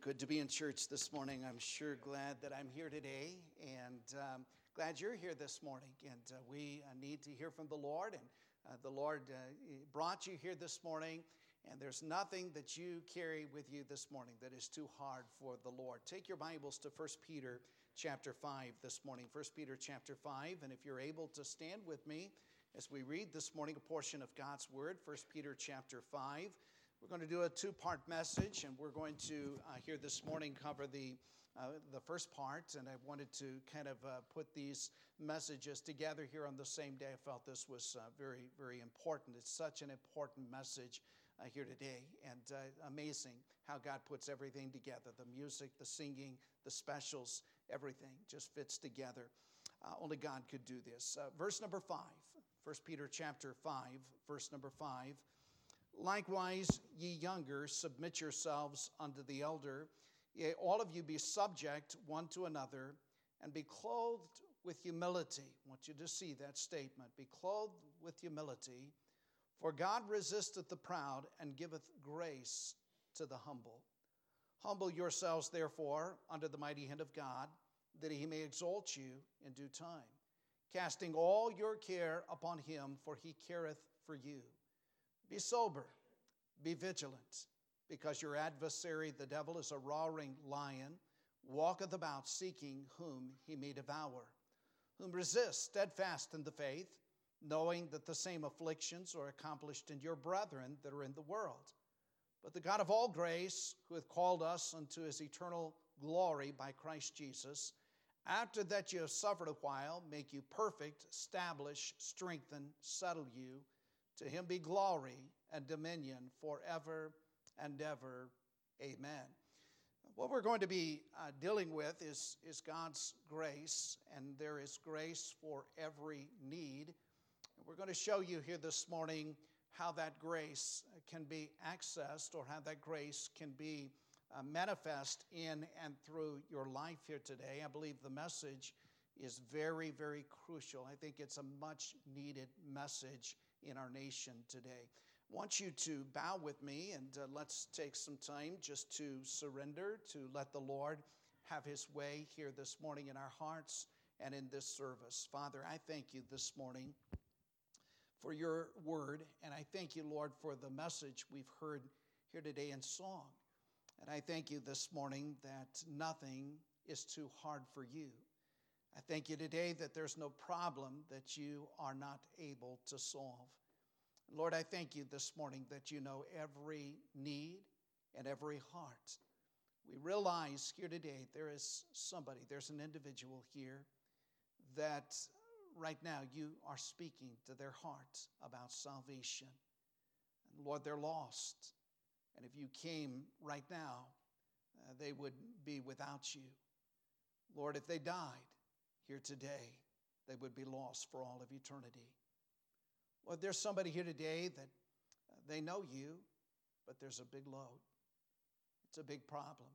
good to be in church this morning. I'm sure glad that I'm here today and um, glad you're here this morning. And uh, we uh, need to hear from the Lord. And uh, the Lord uh, brought you here this morning. And there's nothing that you carry with you this morning that is too hard for the Lord. Take your Bibles to 1 Peter chapter 5 this morning. 1 Peter chapter 5. And if you're able to stand with me as we read this morning a portion of God's Word, 1 Peter chapter 5. We're going to do a two part message, and we're going to uh, here this morning cover the, uh, the first part. And I wanted to kind of uh, put these messages together here on the same day. I felt this was uh, very, very important. It's such an important message uh, here today, and uh, amazing how God puts everything together the music, the singing, the specials, everything just fits together. only God could do this. verse number five, 1 Peter chapter 5, verse number 5. Likewise, ye younger, submit yourselves unto the elder. Yea, all of you be subject one to another, and be clothed with humility. I want you to see that statement. Be clothed with humility, for God resisteth the proud and giveth grace to the humble. Humble yourselves, therefore, under the mighty hand of God, that he may exalt you in due time, casting all your care upon him, for he careth for you. Be sober, be vigilant, because your adversary, the devil, is a roaring lion, walketh about seeking whom he may devour, whom resist steadfast in the faith, knowing that the same afflictions are accomplished in your brethren that are in the world. But the God of all grace, who hath called us unto his eternal glory by Christ Jesus, after that you have suffered a while, make you perfect, establish, strengthen, settle you. To him be glory and dominion forever and ever. Amen. What we're going to be uh, dealing with is, is God's grace, and there is grace for every need. We're going to show you here this morning how that grace can be accessed or how that grace can be uh, manifest in and through your life here today. I believe the message is very, very crucial. I think it's a much needed message in our nation today. I want you to bow with me and uh, let's take some time just to surrender, to let the Lord have his way here this morning in our hearts and in this service. Father, I thank you this morning for your word, and I thank you, Lord, for the message we've heard here today in song. And I thank you this morning that nothing is too hard for you. I thank you today that there's no problem that you are not able to solve. Lord, I thank you this morning that you know every need and every heart. We realize here today there is somebody, there's an individual here that right now you are speaking to their heart about salvation. And Lord, they're lost. And if you came right now, uh, they would be without you. Lord, if they died here today, they would be lost for all of eternity. Lord, there's somebody here today that uh, they know you, but there's a big load. It's a big problem.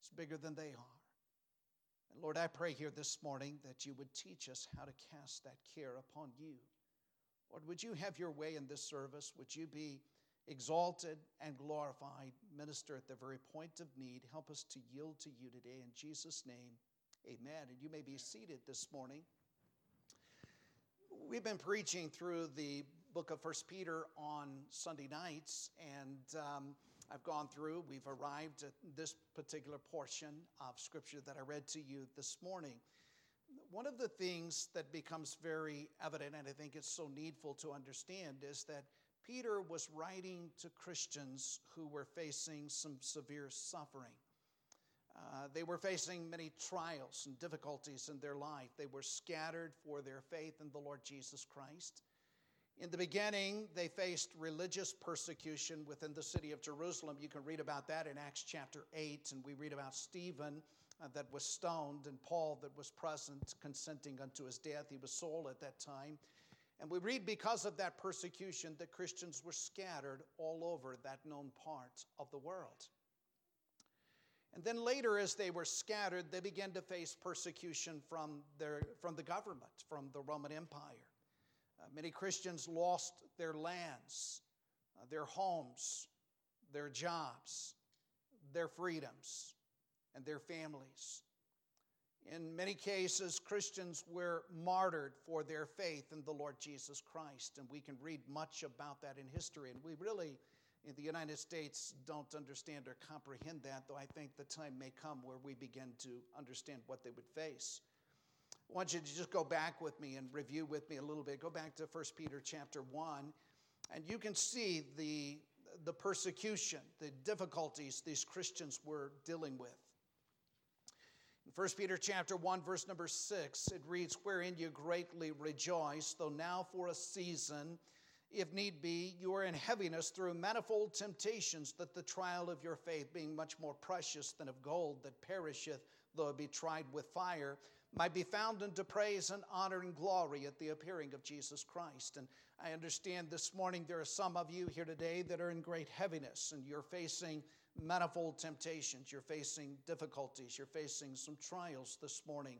It's bigger than they are. And Lord, I pray here this morning that you would teach us how to cast that care upon you. Lord, would you have your way in this service? Would you be exalted and glorified? Minister at the very point of need. Help us to yield to you today. In Jesus' name, amen. And you may be seated this morning. We've been preaching through the book of First Peter on Sunday nights, and um, I've gone through, we've arrived at this particular portion of scripture that I read to you this morning. One of the things that becomes very evident, and I think it's so needful to understand, is that Peter was writing to Christians who were facing some severe suffering. Uh, they were facing many trials and difficulties in their life. They were scattered for their faith in the Lord Jesus Christ. In the beginning, they faced religious persecution within the city of Jerusalem. You can read about that in Acts chapter 8, and we read about Stephen uh, that was stoned and Paul that was present, consenting unto his death. He was sold at that time. And we read because of that persecution that Christians were scattered all over that known part of the world. And then later, as they were scattered, they began to face persecution from, their, from the government, from the Roman Empire. Uh, many Christians lost their lands, uh, their homes, their jobs, their freedoms and their families. In many cases, Christians were martyred for their faith in the Lord Jesus Christ, and we can read much about that in history. And we really, in the United States, don't understand or comprehend that, though I think the time may come where we begin to understand what they would face. I want you to just go back with me and review with me a little bit. Go back to 1 Peter chapter 1, and you can see the, the persecution, the difficulties these Christians were dealing with. In 1 Peter chapter 1 verse number 6 it reads wherein you greatly rejoice though now for a season if need be you are in heaviness through manifold temptations that the trial of your faith being much more precious than of gold that perisheth though it be tried with fire might be found unto praise and honor and glory at the appearing of Jesus Christ. And I understand this morning there are some of you here today that are in great heaviness and you're facing manifold temptations, you're facing difficulties, you're facing some trials this morning.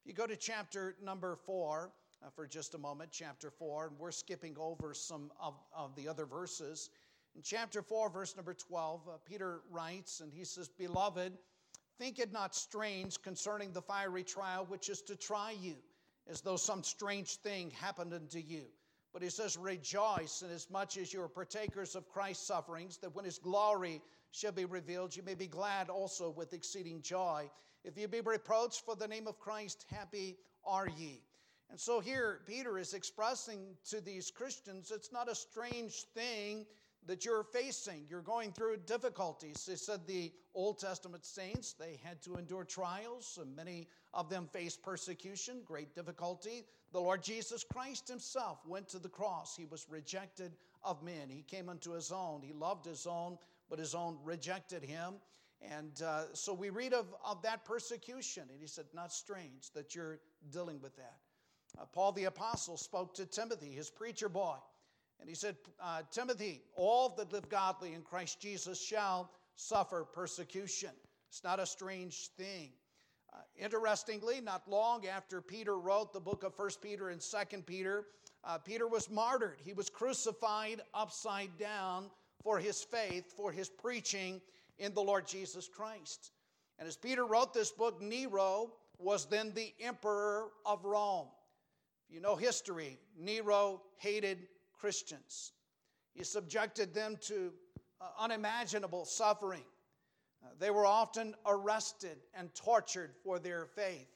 If you go to chapter number four uh, for just a moment, chapter four, and we're skipping over some of, of the other verses. In chapter 4, verse number 12, uh, Peter writes, and he says, Beloved, think it not strange concerning the fiery trial which is to try you, as though some strange thing happened unto you. But he says, Rejoice inasmuch as you are partakers of Christ's sufferings, that when his glory shall be revealed, you may be glad also with exceeding joy. If you be reproached for the name of Christ, happy are ye. And so here, Peter is expressing to these Christians it's not a strange thing that you're facing. You're going through difficulties. They said the Old Testament saints, they had to endure trials, and many of them faced persecution, great difficulty. The Lord Jesus Christ himself went to the cross. He was rejected of men. He came unto his own. He loved his own, but his own rejected him. And uh, so we read of, of that persecution. And he said, Not strange that you're dealing with that. Uh, Paul the Apostle spoke to Timothy, his preacher boy. And he said, uh, Timothy, all that live godly in Christ Jesus shall suffer persecution. It's not a strange thing. Uh, interestingly, not long after Peter wrote the book of First Peter and Second Peter, uh, Peter was martyred. He was crucified upside down for his faith, for his preaching in the Lord Jesus Christ. And as Peter wrote this book, Nero was then the emperor of Rome. You know history, Nero hated Christians. He subjected them to uh, unimaginable suffering. Uh, they were often arrested and tortured for their faith,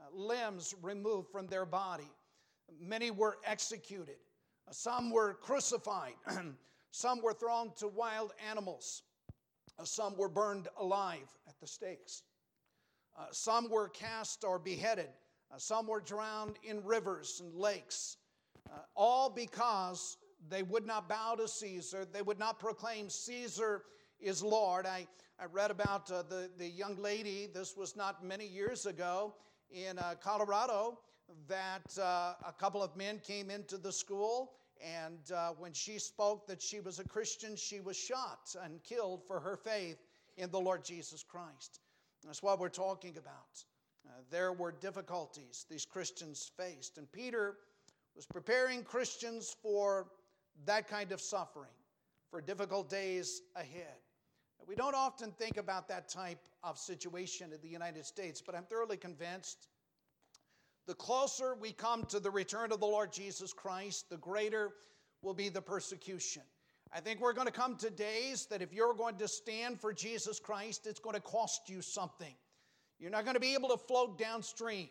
uh, limbs removed from their body. Many were executed, some were crucified. Some were thrown to wild animals. Some were burned alive at the stakes. Some were cast or beheaded. Uh, some were drowned in rivers and lakes. Uh, all because they would not bow to Caesar. They would not proclaim Caesar is Lord. I, I read about uh, the, the young lady, this was not many years ago, in uh, Colorado, that a couple of men came into the school and uh, when she spoke that she was a Christian, she was shot and killed for her faith in the Lord Jesus Christ. That's what we're talking about. Uh, there were difficulties these Christians faced, and Peter was preparing Christians for that kind of suffering, for difficult days ahead. We don't often think about that type of situation in the United States, but I'm thoroughly convinced the closer we come to the return of the Lord Jesus Christ, the greater will be the persecution. I think we're going to come to days that if you're going to stand for Jesus Christ, it's going to cost you something. You're not going to be able to float downstream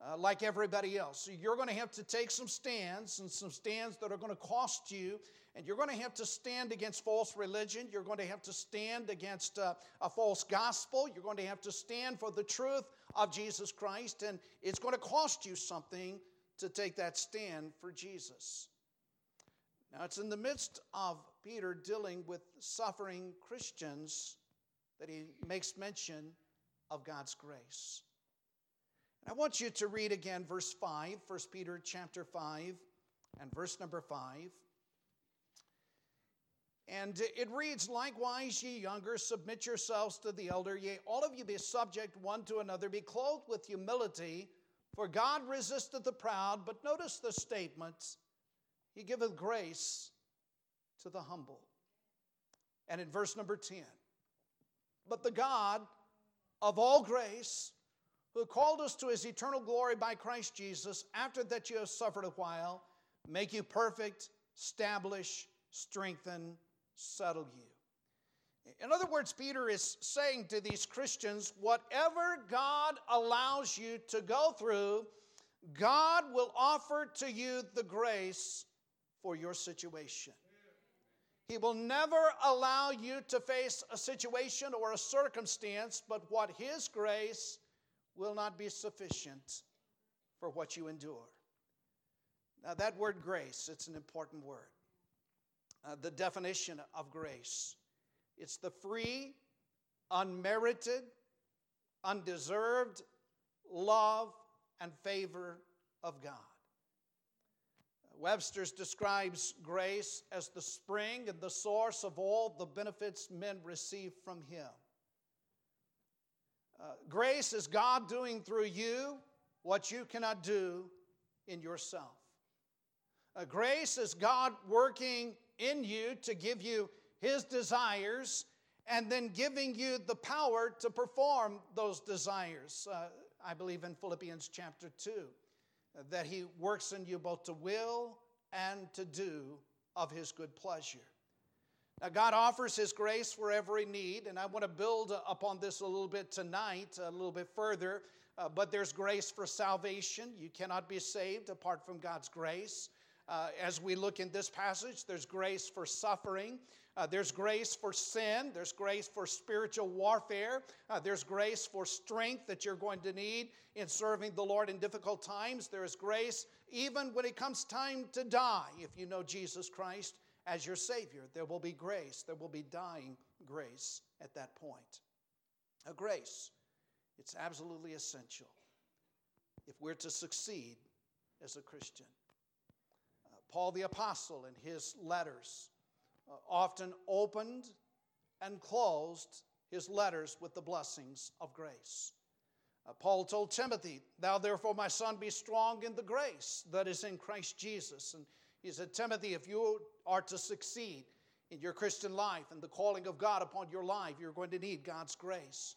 uh, like everybody else. So you're going to have to take some stands and some stands that are going to cost you. And you're going to have to stand against false religion. You're going to have to stand against uh, a false gospel. You're going to have to stand for the truth of Jesus Christ. And it's going to cost you something to take that stand for Jesus. Now, it's in the midst of Peter dealing with suffering Christians that he makes mention of God's grace. And I want you to read again verse 5, 1 Peter chapter 5 and verse number 5. And it reads, Likewise, ye younger, submit yourselves to the elder. Yea, all of you be subject one to another, be clothed with humility, for God resisteth the proud. But notice the statement He giveth grace to the humble. And in verse number 10, but the God of all grace, who called us to his eternal glory by Christ Jesus, after that you have suffered a while, make you perfect, establish, strengthen, settle you. In other words, Peter is saying to these Christians whatever God allows you to go through, God will offer to you the grace for your situation. He will never allow you to face a situation or a circumstance, but what His grace will not be sufficient for what you endure. Now, that word grace, it's an important word. Uh, the definition of grace it's the free, unmerited, undeserved love and favor of God. Webster's describes grace as the spring and the source of all the benefits men receive from Him. Uh, grace is God doing through you what you cannot do in yourself. Uh, grace is God working in you to give you His desires and then giving you the power to perform those desires. Uh, I believe in Philippians chapter 2 that he works in you both to will and to do of his good pleasure. Now, God offers his grace for every need, and I want to build upon this a little bit tonight, a little bit further. Uh, but there's grace for salvation. You cannot be saved apart from God's grace. Uh, as we look in this passage, there's grace for suffering. Uh, there's grace for sin. There's grace for spiritual warfare. Uh, there's grace for strength that you're going to need in serving the Lord in difficult times. There is grace even when it comes time to die. If you know Jesus Christ as your Savior, there will be grace. There will be dying grace at that point. A grace, it's absolutely essential if we're to succeed as a Christian. Uh, Paul the Apostle, in his letters, often opened and closed his letters with the blessings of grace. Uh, Paul told Timothy, Thou therefore, my son, be strong in the grace that is in Christ Jesus. And he said, Timothy, if you are to succeed in your Christian life and the calling of God upon your life, you're going to need God's grace.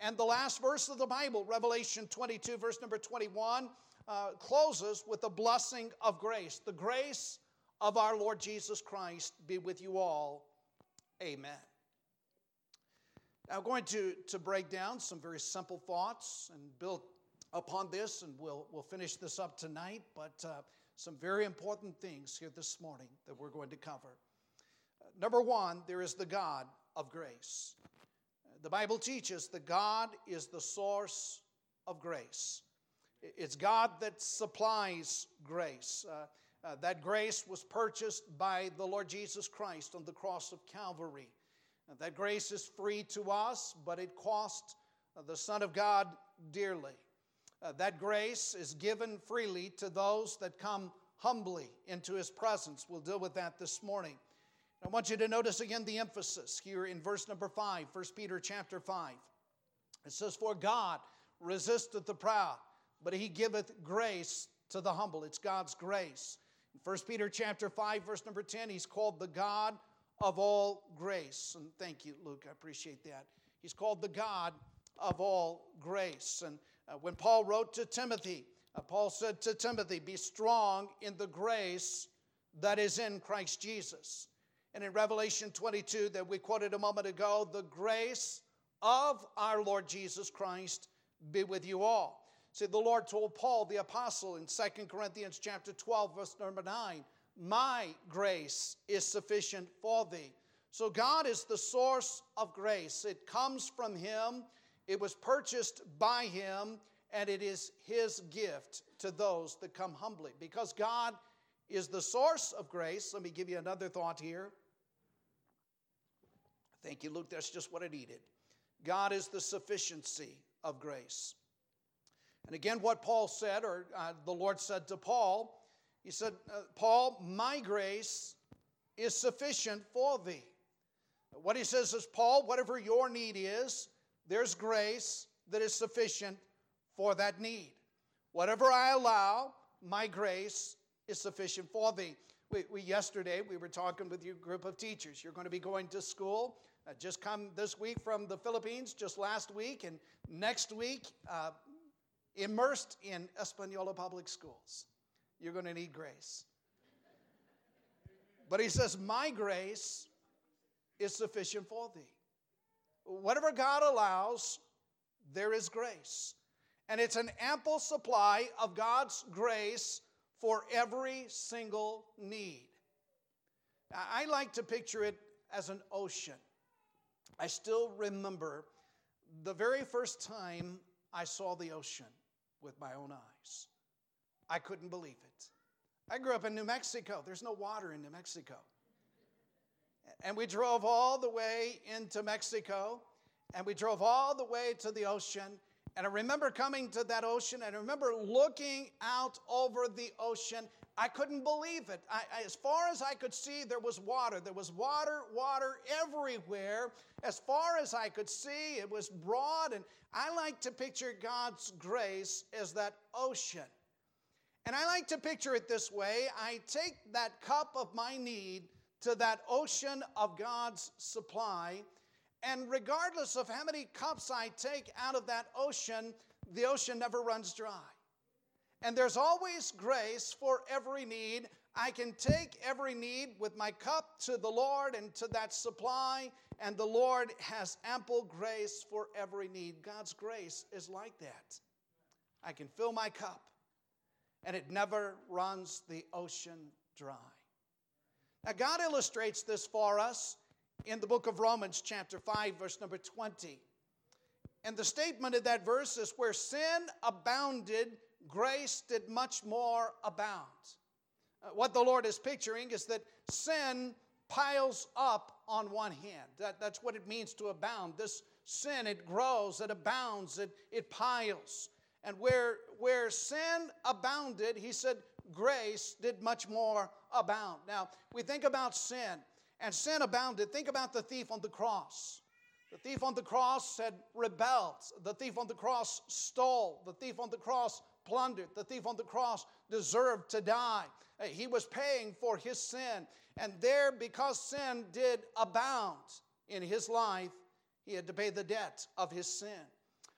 And the last verse of the Bible, Revelation 22, verse number 21, uh, closes with a blessing of grace. The grace of our Lord Jesus Christ be with you all. Amen. Now, I'm going to, to break down some very simple thoughts and build upon this, and we'll, we'll finish this up tonight, but uh, some very important things here this morning that we're going to cover. Number one, there is the God of grace. The Bible teaches that God is the source of grace. It's God that supplies grace. Uh, uh, that grace was purchased by the Lord Jesus Christ on the cross of Calvary. Uh, that grace is free to us, but it cost uh, the Son of God dearly. Uh, that grace is given freely to those that come humbly into His presence. We'll deal with that this morning. I want you to notice again the emphasis here in verse number 5, 1 Peter chapter 5. It says, For God resisteth the proud, but he giveth grace to the humble. It's God's grace. 1 Peter chapter 5, verse number 10, he's called the God of all grace. And thank you, Luke. I appreciate that. He's called the God of all grace. And uh, when Paul wrote to Timothy, uh, Paul said to Timothy, Be strong in the grace that is in Christ Jesus. And in Revelation 22, that we quoted a moment ago, the grace of our Lord Jesus Christ be with you all. See, the Lord told Paul the apostle in 2 Corinthians chapter 12, verse number 9, My grace is sufficient for thee. So God is the source of grace. It comes from Him, it was purchased by Him, and it is His gift to those that come humbly. Because God is the source of grace, let me give you another thought here. Thank you, Luke. That's just what I needed. God is the sufficiency of grace. And again, what Paul said, or uh, the Lord said to Paul, He said, uh, Paul, my grace is sufficient for thee. What he says is, Paul, whatever your need is, there's grace that is sufficient for that need. Whatever I allow, my grace is sufficient for thee. We, we, yesterday we were talking with your group of teachers. You're going to be going to school uh, just come this week from the Philippines, just last week, and next week, uh, immersed in Espanola Public Schools. You're going to need grace. But he says, My grace is sufficient for thee. Whatever God allows, there is grace. And it's an ample supply of God's grace for every single need. I like to picture it as an ocean. I still remember the very first time I saw the ocean with my own eyes. I couldn't believe it. I grew up in New Mexico. There's no water in New Mexico. And we drove all the way into Mexico, and we drove all the way to the ocean. And I remember coming to that ocean, and I remember looking out over the ocean. I couldn't believe it. I, as far as I could see, there was water. There was water, water everywhere. As far as I could see, it was broad. And I like to picture God's grace as that ocean. And I like to picture it this way I take that cup of my need to that ocean of God's supply. And regardless of how many cups I take out of that ocean, the ocean never runs dry. And there's always grace for every need. I can take every need with my cup to the Lord and to that supply, and the Lord has ample grace for every need. God's grace is like that. I can fill my cup, and it never runs the ocean dry. Now, God illustrates this for us in the book of Romans, chapter 5, verse number 20. And the statement of that verse is where sin abounded, grace did much more abound. Uh, what the Lord is picturing is that sin piles up on one hand. That, that's what it means to abound. This sin, it grows, it abounds, it, it piles. And where, where sin abounded, he said, grace did much more abound. Now, we think about sin, and sin abounded. Think about the thief on the cross. The thief on the cross had rebelled. The thief on the cross stole. The thief on the cross plundered. The thief on the cross deserved to die. He was paying for his sin. And there, because sin did abound in his life, he had to pay the debt of his sin.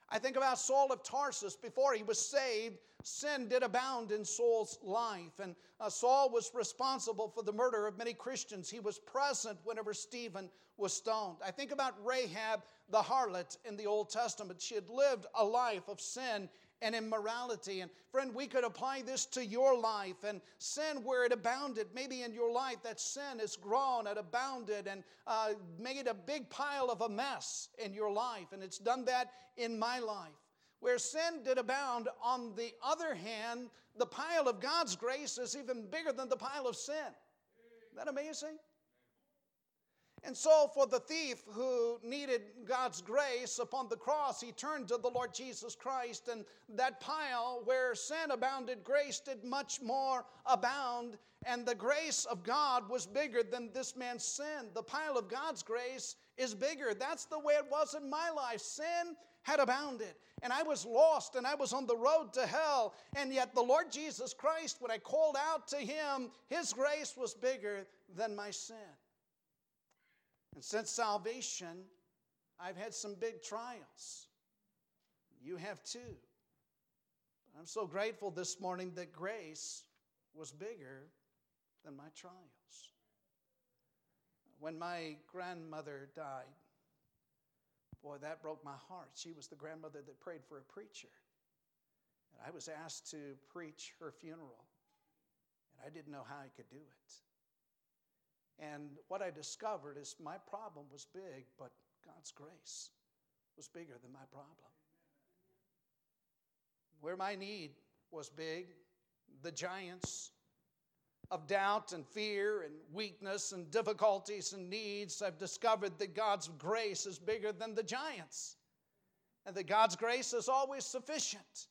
I think about Saul of Tarsus before he was saved sin did abound in Saul's life, and uh, Saul was responsible for the murder of many Christians. He was present whenever Stephen was stoned. I think about Rahab the harlot in the Old Testament. She had lived a life of sin and immorality. And friend, we could apply this to your life and sin where it abounded. Maybe in your life that sin has grown and abounded and uh, made a big pile of a mess in your life. And it's done that in my life. Where sin did abound, on the other hand, the pile of God's grace is even bigger than the pile of sin. Isn't that amazing? And so, for the thief who needed God's grace upon the cross, he turned to the Lord Jesus Christ, and that pile where sin abounded, grace did much more abound, and the grace of God was bigger than this man's sin. The pile of God's grace is bigger. That's the way it was in my life. Sin had abounded, and I was lost, and I was on the road to hell. And yet, the Lord Jesus Christ, when I called out to Him, His grace was bigger than my sin. And since salvation, I've had some big trials. You have too. I'm so grateful this morning that grace was bigger than my trials. When my grandmother died, Boy, that broke my heart. She was the grandmother that prayed for a preacher. And I was asked to preach her funeral, and I didn't know how I could do it. And what I discovered is my problem was big, but God's grace was bigger than my problem. Where my need was big, the giants of doubt and fear and weakness and difficulties and needs, I've discovered that God's grace is bigger than the giants and that God's grace is always sufficient.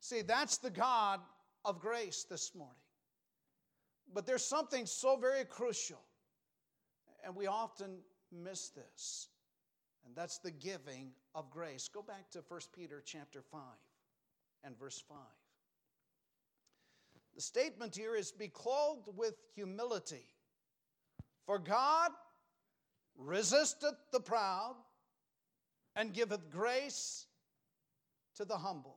See, that's the God of grace this morning. But there's something so very crucial, and we often miss this, and that's the giving of grace. Go back to 1 Peter chapter 5 and verse 5. The statement here is be clothed with humility. For God resisteth the proud, and giveth grace to the humble.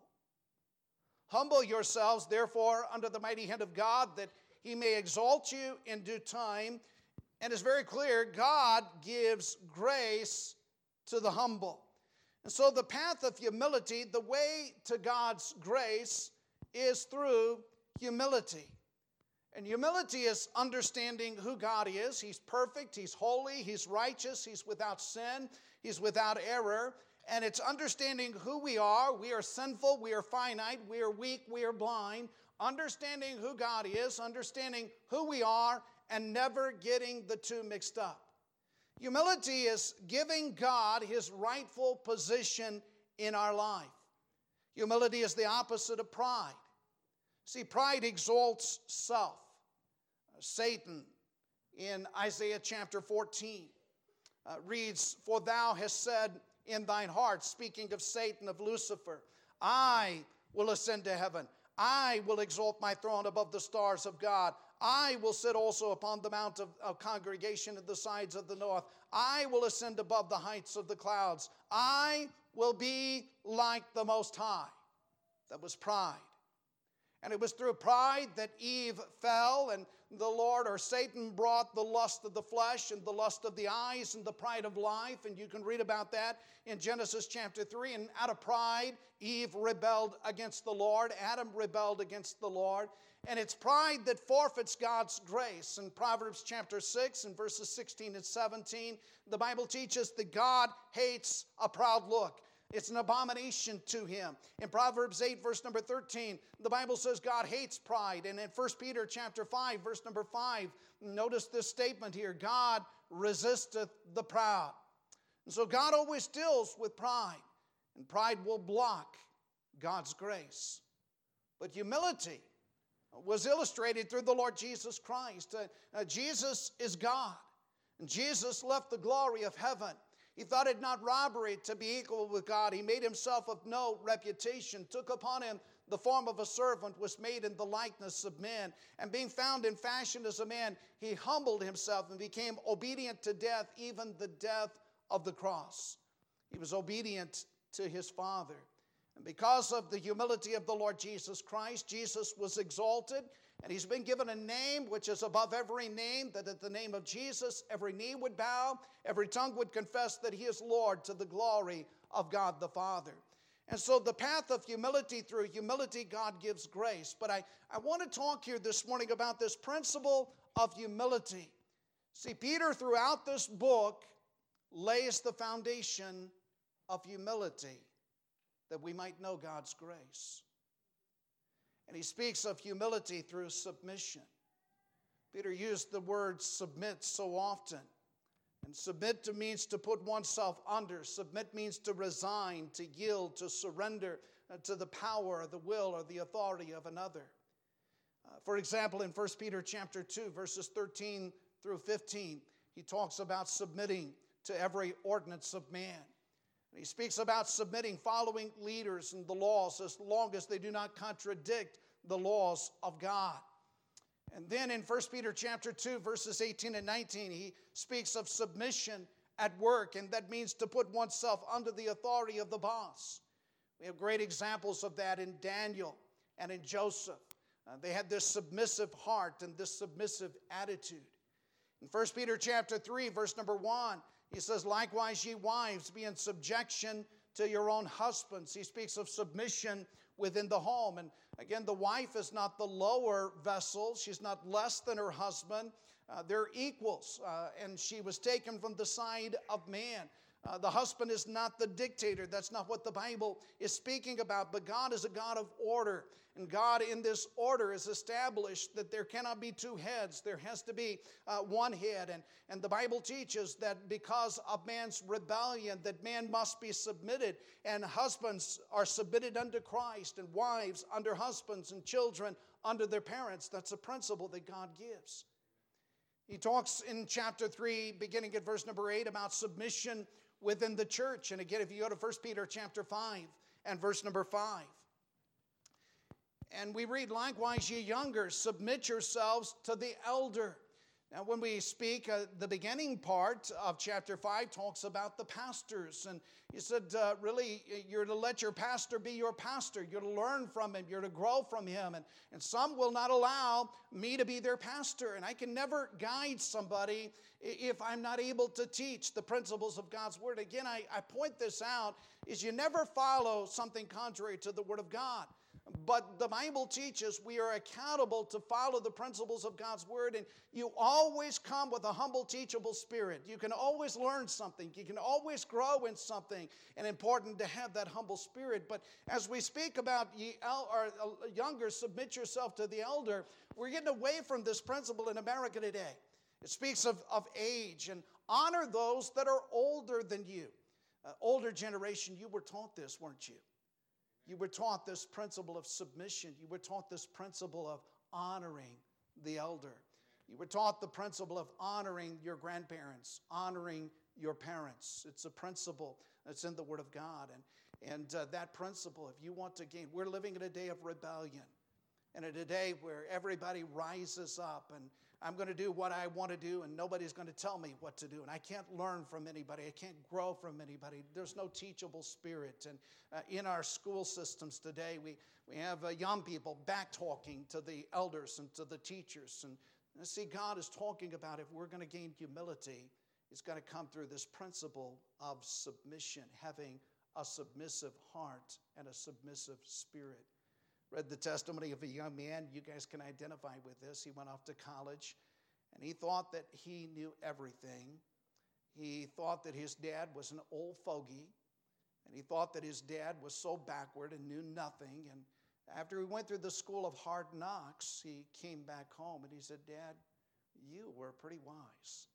Humble yourselves, therefore, under the mighty hand of God, that he may exalt you in due time. And it's very clear God gives grace to the humble. And so, the path of humility, the way to God's grace, is through humility. And humility is understanding who God is. He's perfect, He's holy, He's righteous, He's without sin, He's without error. And it's understanding who we are. We are sinful, we are finite, we are weak, we are blind. Understanding who God is, understanding who we are, and never getting the two mixed up. Humility is giving God his rightful position in our life. Humility is the opposite of pride. See, pride exalts self. Satan in Isaiah chapter 14 uh, reads, For thou hast said in thine heart, speaking of Satan, of Lucifer, I will ascend to heaven. I will exalt my throne above the stars of God. I will sit also upon the mount of, of, congregation at the sides of the north. I will ascend above the heights of the clouds. I will be like the Most High. That was pride. And it was through pride that Eve fell, and the Lord or Satan brought the lust of the flesh and the lust of the eyes and the pride of life. And you can read about that in Genesis chapter 3. And out of pride, Eve rebelled against the Lord, Adam rebelled against the Lord. And it's pride that forfeits God's grace. In Proverbs chapter 6 and verses 16 and 17, the Bible teaches that God hates a proud look. It's an abomination to him. In Proverbs 8, verse number 13, the Bible says God hates pride. And in 1 Peter chapter 5, verse number 5, notice this statement here God resisteth the proud. And so God always deals with pride, and pride will block God's grace. But humility was illustrated through the Lord Jesus Christ. Uh, uh, Jesus is God, and Jesus left the glory of heaven he thought it not robbery to be equal with God. He made himself of no reputation, took upon him the form of a servant, was made in the likeness of men. And being found in fashion as a man, he humbled himself and became obedient to death, even the death of the cross. He was obedient to his Father. And because of the humility of the Lord Jesus Christ, Jesus was exalted and he's been given a name which is above every name, that at the name of Jesus, every knee would bow, every tongue would confess that he is Lord to the glory of God the Father. And so, the path of humility, through humility, God gives grace. But I, I want to talk here this morning about this principle of humility. See, Peter, throughout this book, lays the foundation of humility that we might know God's grace. And he speaks of humility through submission. Peter used the word submit so often. And submit to means to put oneself under. Submit means to resign, to yield, to surrender uh, to the power, the will, or the authority of another. Uh, for example, in 1 Peter chapter 2, verses 13 through 15, he talks about submitting to every ordinance of man. And he speaks about submitting, following leaders and the laws as long as they do not contradict the laws of God. And then in 1 Peter chapter 2 verses 18 and 19 he speaks of submission at work and that means to put oneself under the authority of the boss. We have great examples of that in Daniel and in Joseph. Uh, they had this submissive heart and this submissive attitude. In 1 Peter chapter 3 verse number 1 he says, Likewise, ye wives, be in subjection to your own husbands. He speaks of submission within the home. And again, the wife is not the lower vessel, she's not less than her husband. Uh, they're equals, uh, and she was taken from the side of man. Uh, the husband is not the dictator. That's not what the Bible is speaking about. But God is a God of order. And God, in this order, has established that there cannot be two heads. There has to be uh, one head. And, and the Bible teaches that because of man's rebellion, that man must be submitted. And husbands are submitted unto Christ, and wives under husbands, and children under their parents. That's a principle that God gives. He talks in chapter 3, beginning at verse number 8, about submission within the church. And again, if you go to 1 Peter chapter 5 and verse number 5, and we read, likewise, ye younger, submit yourselves to the elder. Now, when we speak, uh, the beginning part of chapter 5 talks about the pastors. And he said, uh, really, you're to let your pastor be your pastor. You're to learn from him. You're to grow from him. And, and some will not allow me to be their pastor. And I can never guide somebody if I'm not able to teach the principles of God's word. Again, I, I point this out is you never follow something contrary to the word of God. But the Bible teaches we are accountable to follow the principles of God's Word, and you always come with a humble, teachable spirit. You can always learn something, you can always grow in something, and important to have that humble spirit. But as we speak about ye el- or uh, younger, submit yourself to the elder, we're getting away from this principle in America today. It speaks of, of age and honor those that are older than you. Uh, older generation, you were taught this, weren't you? You were taught this principle of submission. You were taught this principle of honoring the elder. You were taught the principle of honoring your grandparents, honoring your parents. It's a principle that's in the Word of God. And, and uh, that principle, if you want to gain, we're living in a day of rebellion and in a day where everybody rises up and I'm going to do what I want to do, and nobody's going to tell me what to do. And I can't learn from anybody. I can't grow from anybody. There's no teachable spirit. And uh, in our school systems today, we, we have uh, young people back talking to the elders and to the teachers. And, and see, God is talking about if we're going to gain humility, it's going to come through this principle of submission, having a submissive heart and a submissive spirit read the testimony of a young man. You guys can identify with this. He went off to college and he thought that he knew everything. He thought that his dad was an old fogey and he thought that his dad was so backward and knew nothing. And after he went through the school of hard knocks, he came back home and he said, Dad, you were pretty wise.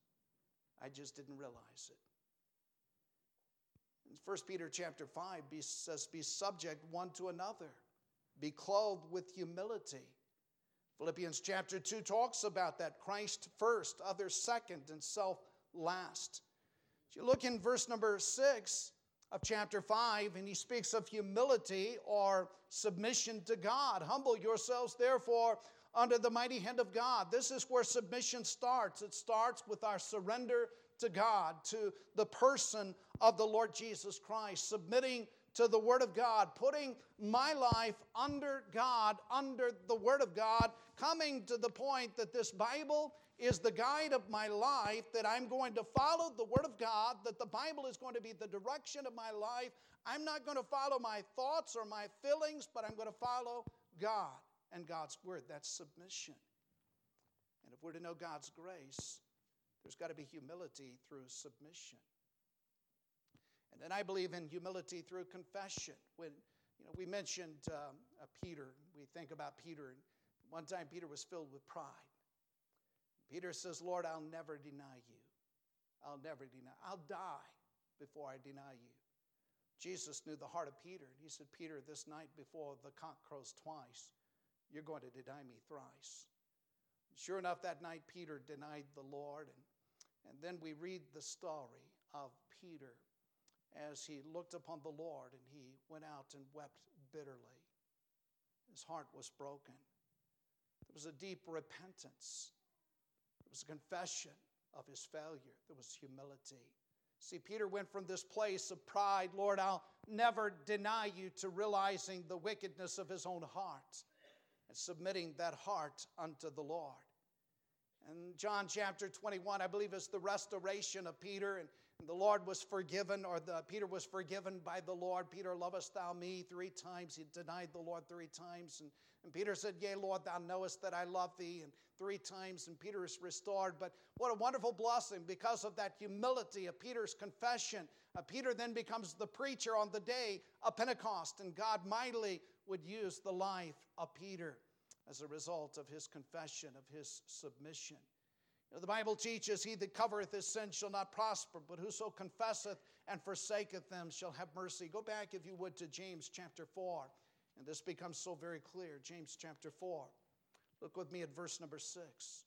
I just didn't realize it. In 1 Peter chapter 5 says, Be subject one to another be clothed with humility. Philippians chapter 2 talks about that Christ first, others second, and self last. If you look in verse number 6 of chapter 5, and he speaks of humility or submission to God. Humble yourselves, therefore, under the mighty hand of God. This is where submission starts. It starts with our surrender to God, to the person of the Lord Jesus Christ, submitting to the Word of God, putting my life under God, under the Word of God, coming to the point that this Bible is the guide of my life, that I'm going to follow the Word of God, that the Bible is going to be the direction of my life. I'm not going to follow my thoughts or my feelings, but I'm going to follow God and God's Word. That's submission. And if we're to know God's grace, there's got to be humility through submission. And then I believe in humility through confession. When you know, we mentioned um, uh, Peter, we think about Peter. And one time Peter was filled with pride. Peter says, Lord, I'll never deny you. I'll never deny. I'll die before I deny you. Jesus knew the heart of Peter, and he said, Peter, this night before the cock crows twice, you're going to deny me thrice. Sure enough, that night Peter denied the Lord, and, and then we read the story of Peter as he looked upon the Lord and he went out and wept bitterly. His heart was broken. There was a deep repentance, there was a confession of his failure, there was humility. See, Peter went from this place of pride, Lord, I'll never deny you, to realizing the wickedness of his own heart and submitting that heart unto the Lord. And John chapter 21, I believe, is the restoration of Peter. And the Lord was forgiven, or the, Peter was forgiven by the Lord. Peter, lovest thou me? Three times. He denied the Lord three times. And, and Peter said, Yea, Lord, thou knowest that I love thee. And three times, and Peter is restored. But what a wonderful blessing because of that humility of Peter's confession. Uh, Peter then becomes the preacher on the day of Pentecost, and God mightily would use the life of Peter as a result of his confession, of his submission. You know, the Bible teaches, He that covereth his sin shall not prosper, but whoso confesseth and forsaketh them shall have mercy. Go back, if you would, to James chapter 4, and this becomes so very clear. James chapter 4. Look with me at verse number 6.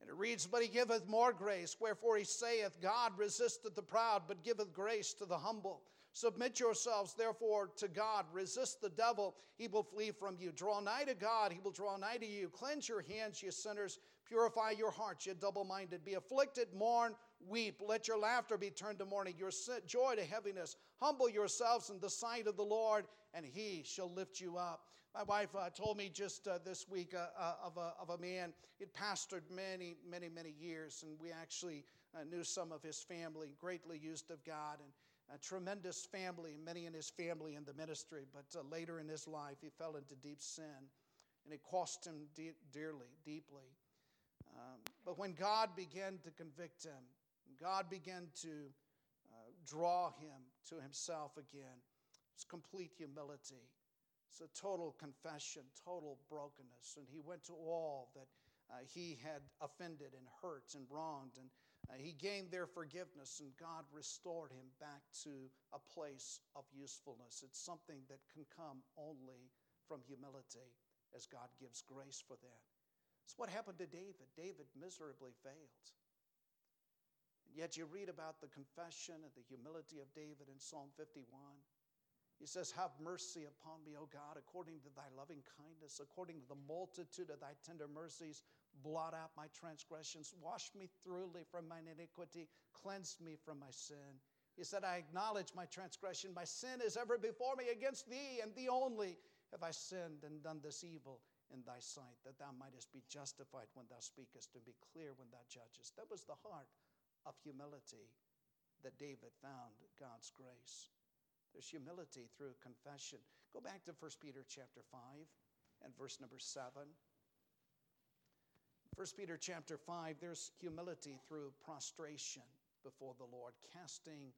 And it reads, But he giveth more grace, wherefore he saith, God resisteth the proud, but giveth grace to the humble. Submit yourselves, therefore, to God. Resist the devil, he will flee from you. Draw nigh to God, he will draw nigh to you. Cleanse your hands, ye sinners. Purify your hearts, ye double minded. Be afflicted, mourn, weep. Let your laughter be turned to mourning, your joy to heaviness. Humble yourselves in the sight of the Lord, and he shall lift you up. My wife uh, told me just uh, this week uh, uh of, a, of a man. He'd pastored many, many, many years, and we actually uh, knew some of his family, greatly used of God, and a tremendous family, many in his family in the ministry. But uh, later in his life, he fell into deep sin, and it cost him de- dearly, deeply. Um, but when God began to convict him, God began to uh, draw him to himself again, it's complete humility. It's a total confession, total brokenness. And he went to all that uh, he had offended and hurt and wronged. And uh, he gained their forgiveness, and God restored him back to a place of usefulness. It's something that can come only from humility as God gives grace for that. It's what happened to David. David miserably failed. And yet you read about the confession and the humility of David in Psalm 51. He says, Have mercy upon me, O God, according to thy loving kindness, according to the multitude of thy tender mercies blot out my transgressions, wash me thoroughly from mine iniquity, cleanse me from my sin. He said, I acknowledge my transgression. My sin is ever before me against thee, and thee only have I sinned and done this evil in thy sight, that thou mightest be justified when thou speakest and be clear when thou judgest. That was the heart of humility that David found God's grace. There's humility through confession. Go back to 1 Peter chapter 5 and verse number 7. 1 Peter chapter 5, there's humility through prostration before the Lord, casting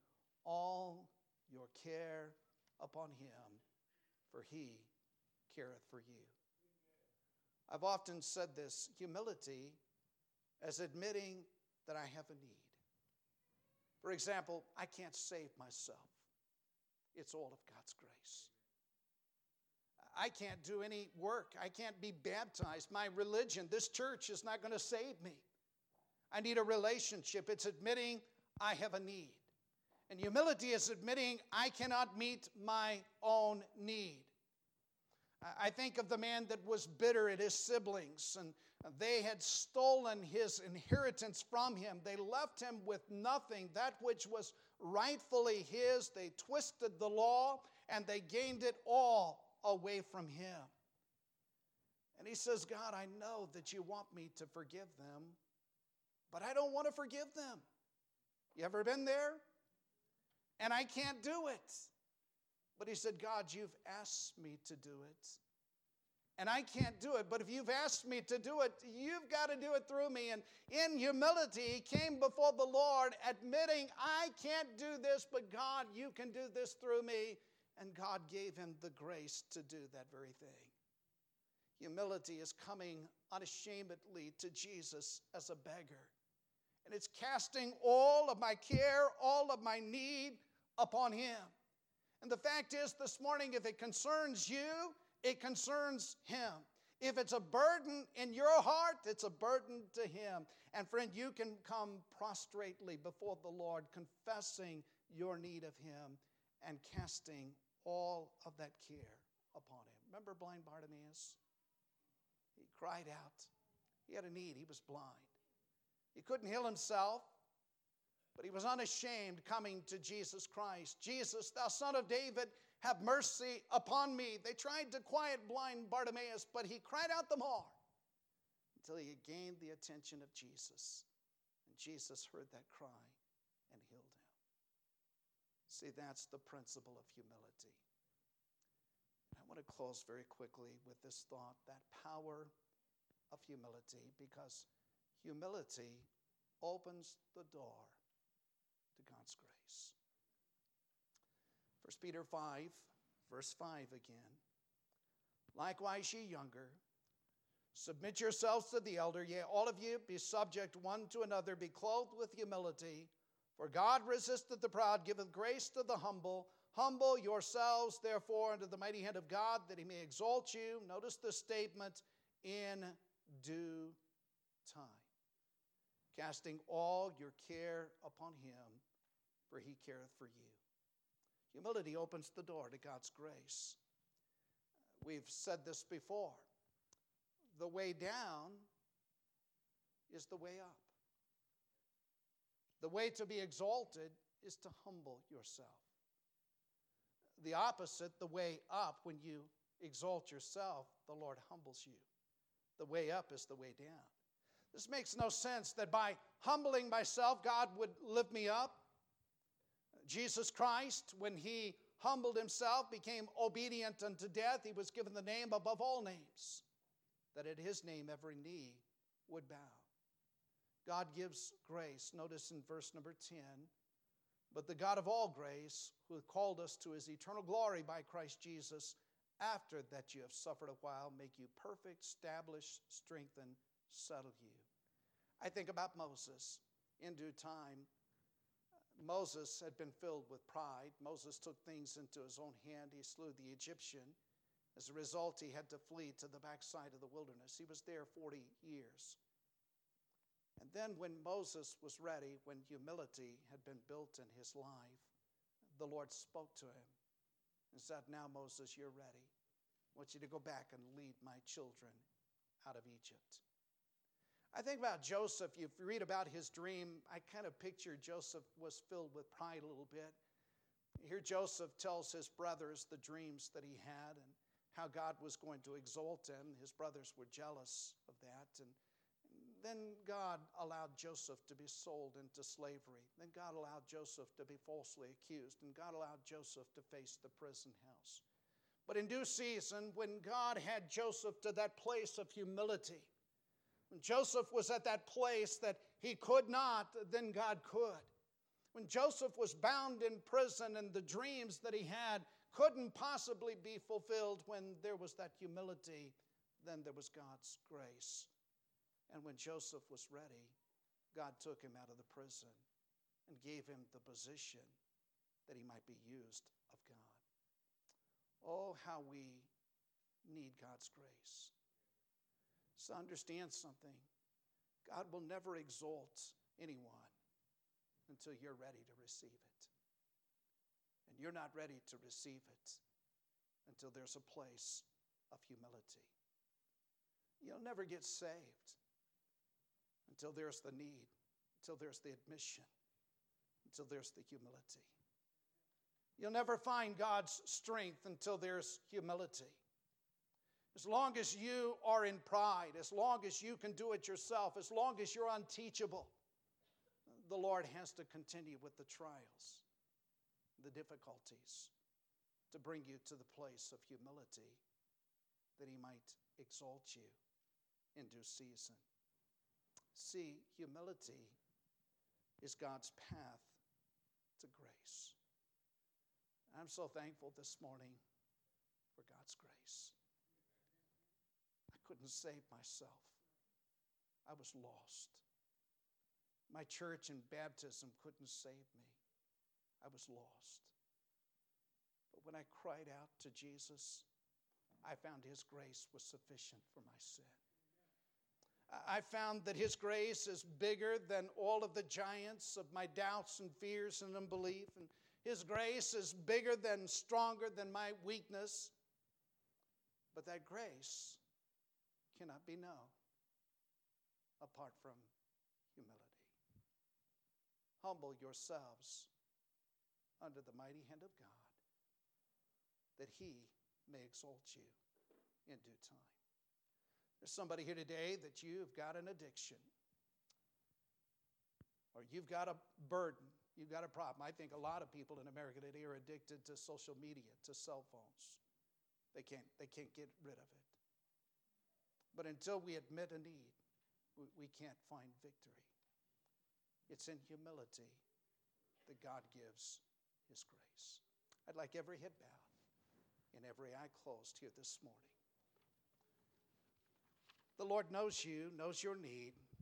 all your care upon him, for he careth for you. I've often said this humility as admitting that I have a need. For example, I can't save myself, it's all of God's grace. I can't do any work. I can't be baptized. My religion, this church, is not going to save me. I need a relationship. It's admitting I have a need. And humility is admitting I cannot meet my own need. I think of the man that was bitter at his siblings, and they had stolen his inheritance from him. They left him with nothing, that which was rightfully his. They twisted the law and they gained it all away from him. And he says, God, I know that you want me to forgive them, but I don't want to forgive them. You ever been there? And I can't do it. But he said, God, you've asked me to do it. And I can't do it, but if you've asked me to do it, you've got to do it through me. And in humility, he came before the Lord, admitting, I can't do this, but God, you can do this through me. And God gave him the grace to do that very thing. Humility is coming unashamedly to Jesus as a beggar. And it's casting all of my care, all of my need upon him. And the fact is, this morning, if it concerns you, it concerns him. If it's a burden in your heart, it's a burden to him. And friend, you can come prostrately before the Lord, confessing your need of him and casting all of that care upon him. Remember blind Bartimaeus? He cried out. He had a need, he was blind. He couldn't heal himself, but he was unashamed coming to Jesus Christ. Jesus, thou son of David, have mercy upon me. They tried to quiet blind Bartimaeus, but he cried out the more until he gained the attention of Jesus. And Jesus heard that cry and healed him. See, that's the principle of humility. I want to close very quickly with this thought that power of humility, because humility opens the door to God's grace. 1 Peter 5, verse 5 again. Likewise, ye younger, submit yourselves to the elder, yea, all of you be subject one to another, be clothed with humility. For God resisteth the proud, giveth grace to the humble. Humble yourselves, therefore, unto the mighty hand of God, that he may exalt you. Notice the statement in due time. Casting all your care upon him, for he careth for you. Humility opens the door to God's grace. We've said this before. The way down is the way up. The way to be exalted is to humble yourself. The opposite, the way up, when you exalt yourself, the Lord humbles you. The way up is the way down. This makes no sense that by humbling myself, God would lift me up. Jesus Christ, when he humbled himself, became obedient unto death, he was given the name above all names, that at his name every knee would bow. God gives grace. Notice in verse number 10 But the God of all grace, who called us to his eternal glory by Christ Jesus, after that you have suffered a while, make you perfect, establish, strengthen, settle you. I think about Moses. In due time, Moses had been filled with pride. Moses took things into his own hand. He slew the Egyptian. As a result, he had to flee to the backside of the wilderness. He was there 40 years. And then, when Moses was ready, when humility had been built in his life, the Lord spoke to him and said, Now, Moses, you're ready. I want you to go back and lead my children out of Egypt. I think about Joseph. If you read about his dream, I kind of picture Joseph was filled with pride a little bit. Here, Joseph tells his brothers the dreams that he had and how God was going to exalt him. His brothers were jealous of that. And then God allowed Joseph to be sold into slavery. Then God allowed Joseph to be falsely accused. And God allowed Joseph to face the prison house. But in due season, when God had Joseph to that place of humility, when Joseph was at that place that he could not, then God could. When Joseph was bound in prison and the dreams that he had couldn't possibly be fulfilled, when there was that humility, then there was God's grace. And when Joseph was ready, God took him out of the prison and gave him the position that he might be used of God. Oh, how we need God's grace. So understand something God will never exalt anyone until you're ready to receive it. And you're not ready to receive it until there's a place of humility. You'll never get saved until there's the need, until there's the admission, until there's the humility. You'll never find God's strength until there's humility. As long as you are in pride, as long as you can do it yourself, as long as you're unteachable, the Lord has to continue with the trials, the difficulties, to bring you to the place of humility that He might exalt you in due season. See, humility is God's path to grace. I'm so thankful this morning for God's grace. Couldn't save myself, I was lost. My church and baptism couldn't save me, I was lost. But when I cried out to Jesus, I found His grace was sufficient for my sin. I found that His grace is bigger than all of the giants of my doubts and fears and unbelief. And His grace is bigger than, stronger than my weakness. But that grace cannot be known apart from humility. Humble yourselves under the mighty hand of God, that He may exalt you in due time. There's somebody here today that you've got an addiction or you've got a burden, you've got a problem. I think a lot of people in America today are addicted to social media, to cell phones. They can't, they can't get rid of it. But until we admit a need, we, can't find victory. It's in humility that God gives His grace. I'd like every head bowed and every eye closed here this morning. The Lord knows you, knows your need.